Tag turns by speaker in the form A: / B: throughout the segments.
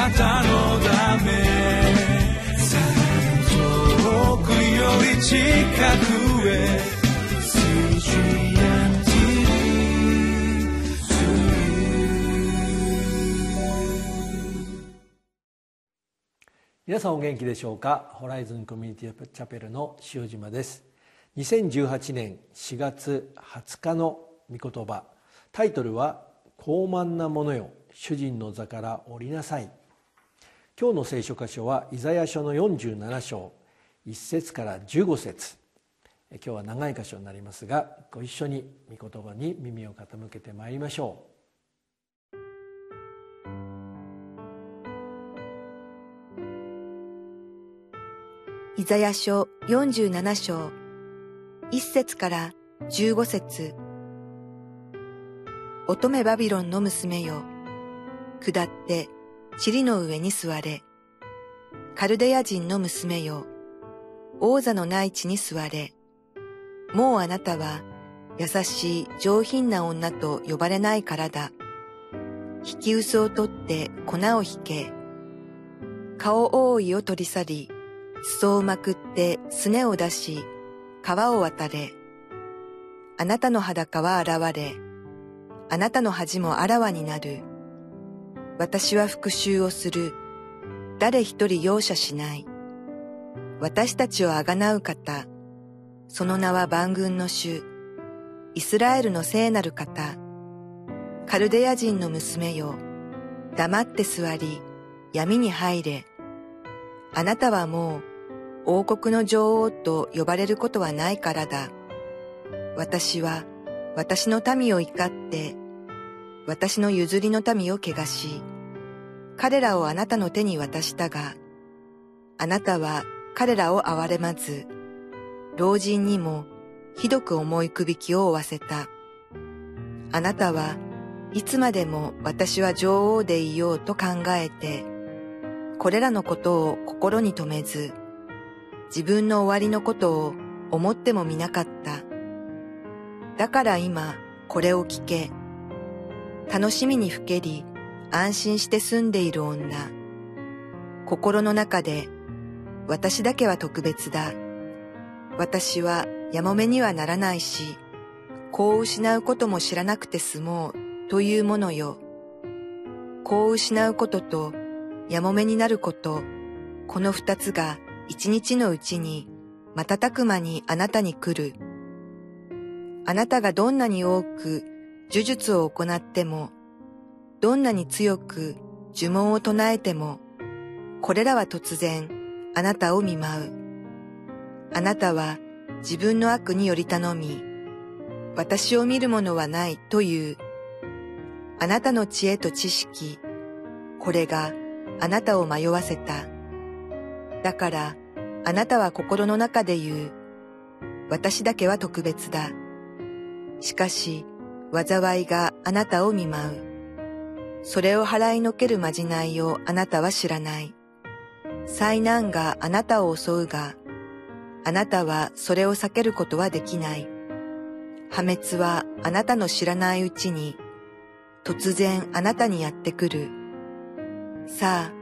A: なたのため遠くより近くへ
B: 皆さんお元気でしょうか？ホライズンコミュニティチャペルの塩島です。2018年4月20日の御言葉。タイトルは「高慢なものよ。主人の座から降りなさい」今日の聖書箇所はイザヤ書の47章1節から15節。今日は長い箇所になりますがご一緒に御言葉に耳を傾けてまいりましょう。
C: イザヤ書47章1節から15節。乙女バビロンの娘よ、下って塵の上に座れ。カルデヤ人の娘よ、王座の内地に座れ。もうあなたは優しい上品な女と呼ばれないからだ。引き薄を取って粉を引け。顔覆いを取り去り、裾をまくってすねを出し、川を渡れ。あなたの裸は現れ、あなたの恥もあらわになる。私は復讐をする。誰一人容赦しない。私たちをあがなう方。その名は万軍の主。イスラエルの聖なる方。カルデヤ人の娘よ。黙って座り、闇に入れ。あなたはもう王国の女王と呼ばれることはないからだ。私は私の民を怒って、私の譲りの民を汚し、彼らをあなたの手に渡したが、あなたは彼らを憐れまず、老人にもひどく重い首きを負わせた。あなたはいつまでも私は女王でいようと考えて、これらのことを心に留めず、自分の終わりのことを思ってもみなかった。だから今、これを聞け。楽しみにふけり、安心して住んでいる女。心の中で、私だけは特別だ。私はやもめにはならないし、子を失うことも知らなくて済もうというものよ。子を失うこととやもめになること、この二つが一日のうちに瞬く間にあなたに来る。あなたがどんなに多く呪術を行っても、どんなに強く呪文を唱えても、これらは突然あなたを見舞う。あなたは自分の悪により頼み、私を見るものはないという。あなたの知恵と知識、これがあなたを迷わせた。だから、あなたは心の中で言う。私だけは特別だ。しかし、災いがあなたを見舞う。それを払いのけるまじないをあなたは知らない。災難があなたを襲うが、あなたはそれを避けることはできない。破滅はあなたの知らないうちに、突然あなたにやってくる。さあ、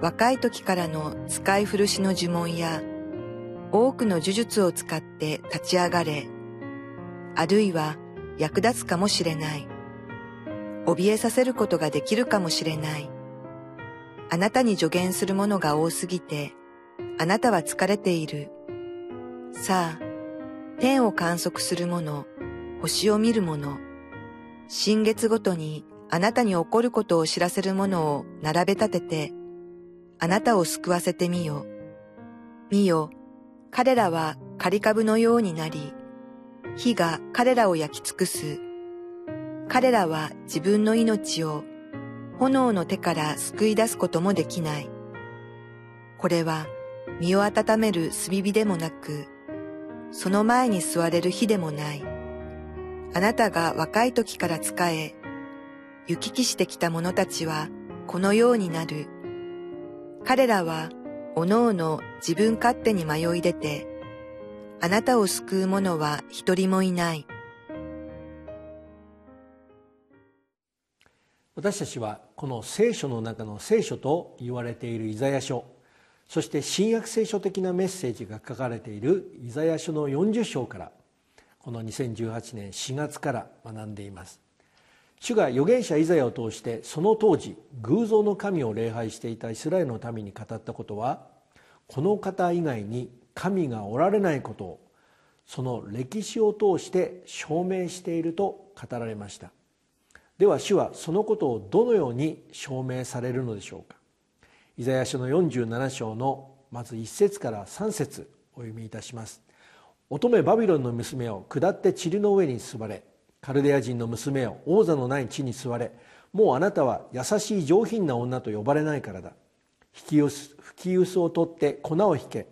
C: 若い時からの使い古しの呪文や多くの呪術を使って立ち上がれ、あるいは役立つかもしれない。怯えさせることができるかもしれない。あなたに助言するものが多すぎて、あなたは疲れている。さあ、天を観測する者、星を見る者、新月ごとにあなたに起こることを知らせるものを並べ立てて、あなたを救わせてみよ。見よ、彼らは仮株のようになり、火が彼らを焼き尽くす。彼らは自分の命を炎の手から救い出すこともできない。これは身を温める炭火でもなく、その前に座れる火でもない。あなたが若い時から仕え、行き来してきた者たちはこのようになる。彼らは、おのおの自分勝手に迷い出て、あなたを救う者は一人もいない。
B: 私たちはこの聖書の中の聖書と言われているイザヤ書そして新約聖書的なメッセージが書かれているイザヤ書の40章からこの2018年4月から学んでいます。主が預言者イザヤを通してその当時偶像の神を礼拝していたイスラエルの民に語ったことはこの方以外に神がおられないことをその歴史を通して証明していると語られました。では主はそのことをどのように証明されるのでしょうか？イザヤ書の47章のまず1節から3節お読みいたします。乙女バビロンの娘を下って塵の上に座れ。カルデア人の娘を王座のない地に座れ。もうあなたは優しい上品な女と呼ばれないからだ。引き薄吹き薄を取って粉を引け。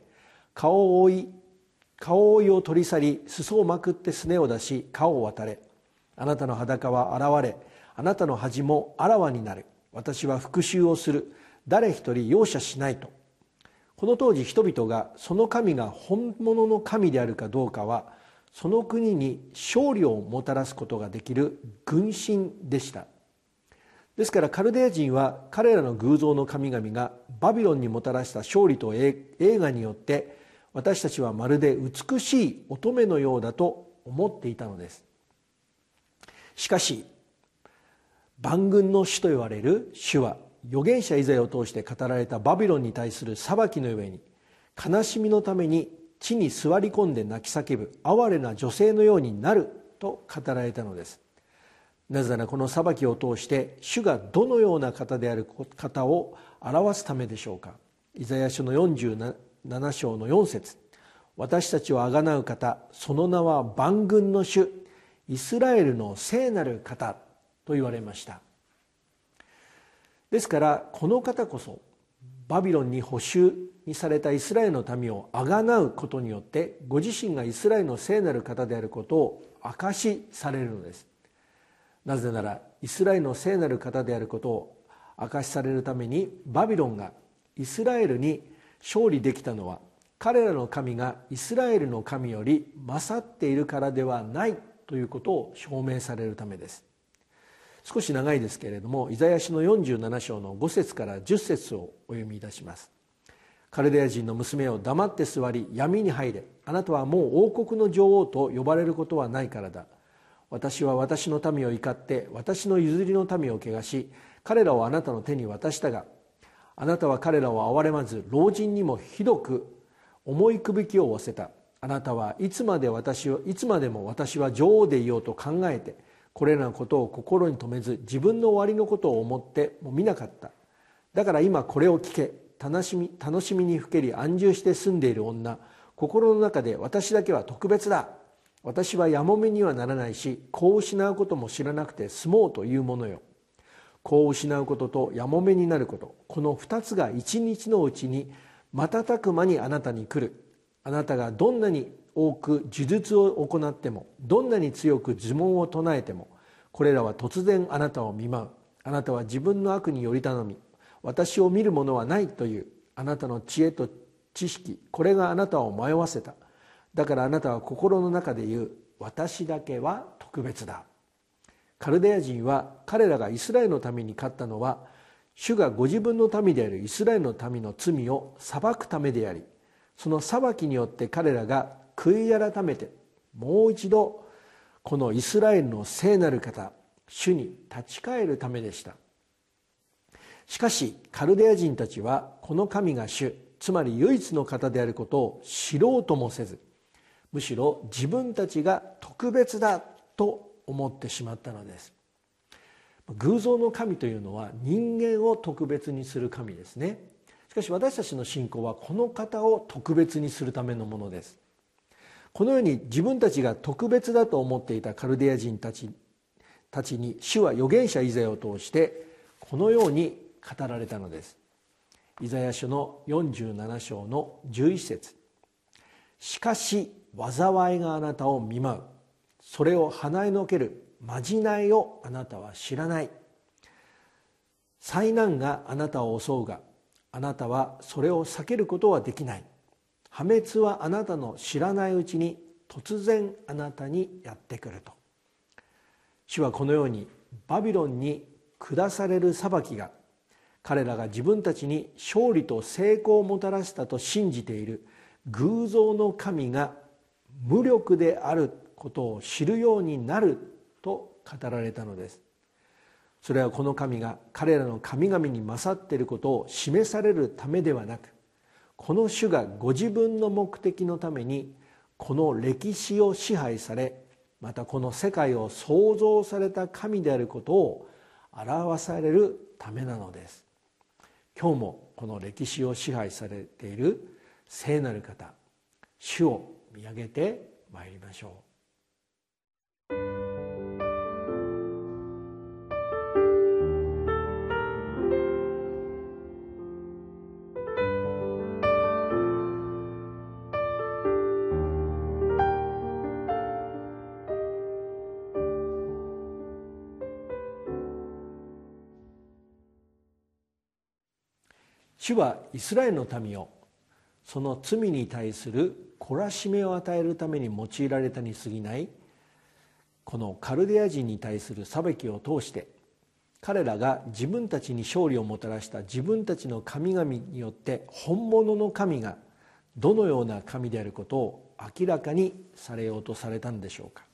B: 顔を覆い顔覆いを取り去り裾をまくってすねを出し顔を渡れ。あなたの裸は現れあなたの恥もあらわになる。私は復讐をする。誰一人容赦しないと。この当時人々がその神が本物の神であるかどうかはその国に勝利をもたらすことができる軍神でした。ですからカルデア人は彼らの偶像の神々がバビロンにもたらした勝利と映画によって私たちはまるで美しい乙女のようだと思っていたのです。しかし万軍の主と言われる主は預言者イザヤを通して語られたバビロンに対する裁きの上に悲しみのために地に座り込んで泣き叫ぶ哀れな女性のようになると語られたのです。なぜならこの裁きを通して主がどのような方である方を表すためでしょうか。イザヤ書の47章の4節。私たちをあがなう方その名は万軍の主イスラエルの聖なる方と言われました。ですからこの方こそバビロンに捕囚にされたイスラエルの民をあがなうことによってご自身がイスラエルの聖なる方であることを証しされるのです。なぜならイスラエルの聖なる方であることを証しされるためにバビロンがイスラエルに勝利できたのは彼らの神がイスラエルの神より勝っているからではないということを証明されるためです。少し長いですけれどもイザヤ書の47章の5節から10節をお読みいたします。カルデア人の娘を黙って座り闇に入れあなたはもう王国の女王と呼ばれることはないからだ。私は私の民を怒って私の譲りの民を汚し彼らをあなたの手に渡したがあなたは彼らを憐れまず老人にもひどく重い首きを負わせた。あなたはいつまで私をいつまでも私は女王でいようと考えてこれらのことを心に留めず自分の終わりのことを思っても見なかった。だから今これを聞け。楽しみ楽しみにふけり安住して住んでいる女。心の中で私だけは特別だ。私はやもめにはならないし子を失うことも知らなくて済もうというものよ。子を失うこととやもめになること。この2つが一日のうちに瞬く間にあなたに来る。あなたがどんなに多く呪術を行ってもどんなに強く呪文を唱えてもこれらは突然あなたを見舞う。あなたは自分の悪により頼み私を見る者はないというあなたの知恵と知識これがあなたを迷わせた。だからあなたは心の中で言う私だけは特別だ。カルデア人は彼らがイスラエルのために勝ったのは主がご自分の民であるイスラエルの民の罪を裁くためでありその裁きによって彼らが悔い改めてもう一度このイスラエルの聖なる方主に立ち返るためでした。しかしカルデア人たちはこの神が主つまり唯一の方であることを知ろうともせずむしろ自分たちが特別だと思ってしまったのです。偶像の神というのは人間を特別にする神ですね。しかし私たちの信仰はこの方を特別にするためのものです。このように自分たちが特別だと思っていたカルデア人たちたちに主は預言者イザヤを通してこのように語られたのです。イザヤ書の47章の11節。しかし災いがあなたを見舞う。それを鼻へのけるまじないをあなたは知らない。災難があなたを襲うがあなたはそれを避けることはできない。破滅はあなたの知らないうちに突然あなたにやってくると。主はこのようにバビロンに下される裁きが彼らが自分たちに勝利と成功をもたらしたと信じている偶像の神が無力であることを知るようになると語られたのです。それはこの神が彼らの神々に勝っていることを示されるためではなくこの主がご自分の目的のためにこの歴史を支配されまたこの世界を創造された神であることを表されるためなのです。今日もこの歴史を支配されている聖なる方主を見上げてまいりましょう。主はイスラエルの民をその罪に対する懲らしめを与えるために用いられたに過ぎないこのカルデア人に対する裁きを通して彼らが自分たちに勝利をもたらした自分たちの神々によって本物の神がどのような神であることを明らかにされようとされたんでしょうか。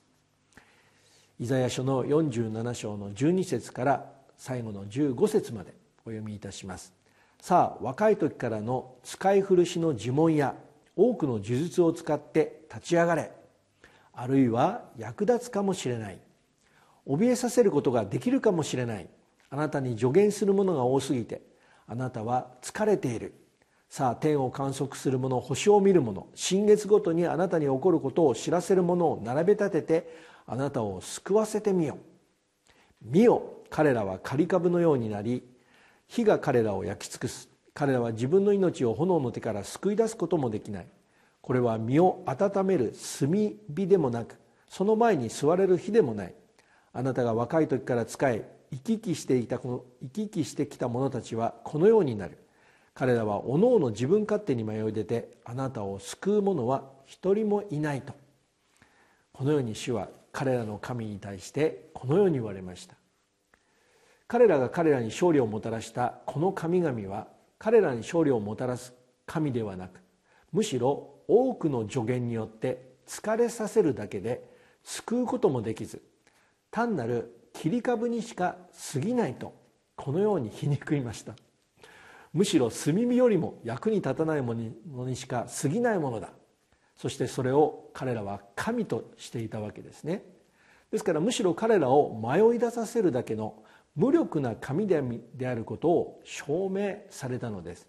B: イザヤ書の47章の12節から最後の15節までお読みいたします。さあ若い時からの使い古しの呪文や多くの呪術を使って立ち上がれ。あるいは役立つかもしれない。怯えさせることができるかもしれない。あなたに助言するものが多すぎてあなたは疲れている。さあ天を観測する者星を見る者新月ごとにあなたに起こることを知らせる者を並べ立ててあなたを救わせてみよ見よ彼らは刈り株のようになり火が彼らを焼き尽くす。彼らは自分の命を炎の手から救い出すこともできない。これは身を温める炭火でもなくその前に座れる火でもない。あなたが若い時から仕え生き生きしていたこの生き生きしてきた者たちはこのようになる。彼らはおのおの自分勝手に迷い出てあなたを救う者は一人もいないと。このように主は彼らの神に対してこのように言われました。彼らが彼らに勝利をもたらしたこの神々は彼らに勝利をもたらす神ではなくむしろ多くの助言によって疲れさせるだけで救うこともできず単なる切り株にしか過ぎないとこのように皮肉いました。むしろ炭火よりも役に立たないものにしか過ぎないものだ。そしてそれを彼らは神としていたわけですね。ですからむしろ彼らを迷い出させるだけの無力な神であることを証明されたのです。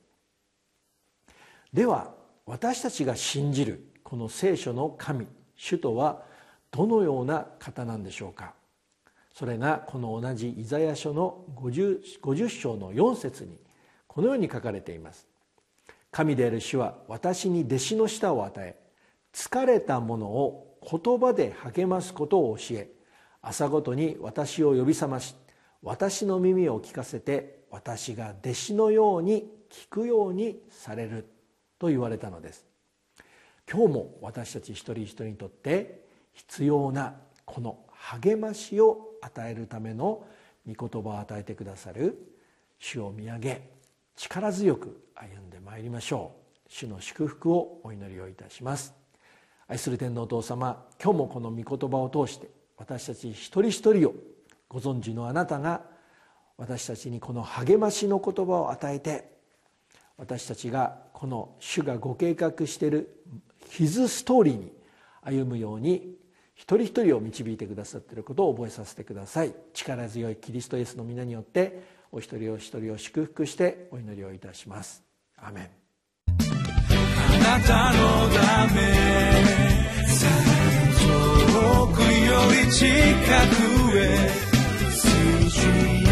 B: では私たちが信じるこの聖書の神主とはどのような方なんでしょうか？それがこの同じイザヤ書の 50, 50章の4節にこのように書かれています。神である主は私に弟子の舌を与え疲れた者を言葉で励ますことを教え朝ごとに私を呼び覚まし私の耳を聞かせて私が弟子のように聞くようにされると言われたのです。今日も私たち一人一人にとって必要なこの励ましを与えるための御言葉を与えてくださる主を見上げ力強く歩んでまいりましょう。主の祝福をお祈りをいたします。愛する天皇お父様今日もこの御言葉を通して私たち一人一人をご存知のあなたが私たちにこの励ましの言葉を与えて私たちがこの主がご計画しているヒズストーリーに歩むように一人一人を導いてくださっていることを覚えさせてください。力強いキリストイエスの皆によってお一人お一人を祝福してお祈りをいたします。アメン。
A: あなたのため遠くより近くへ。Jesus.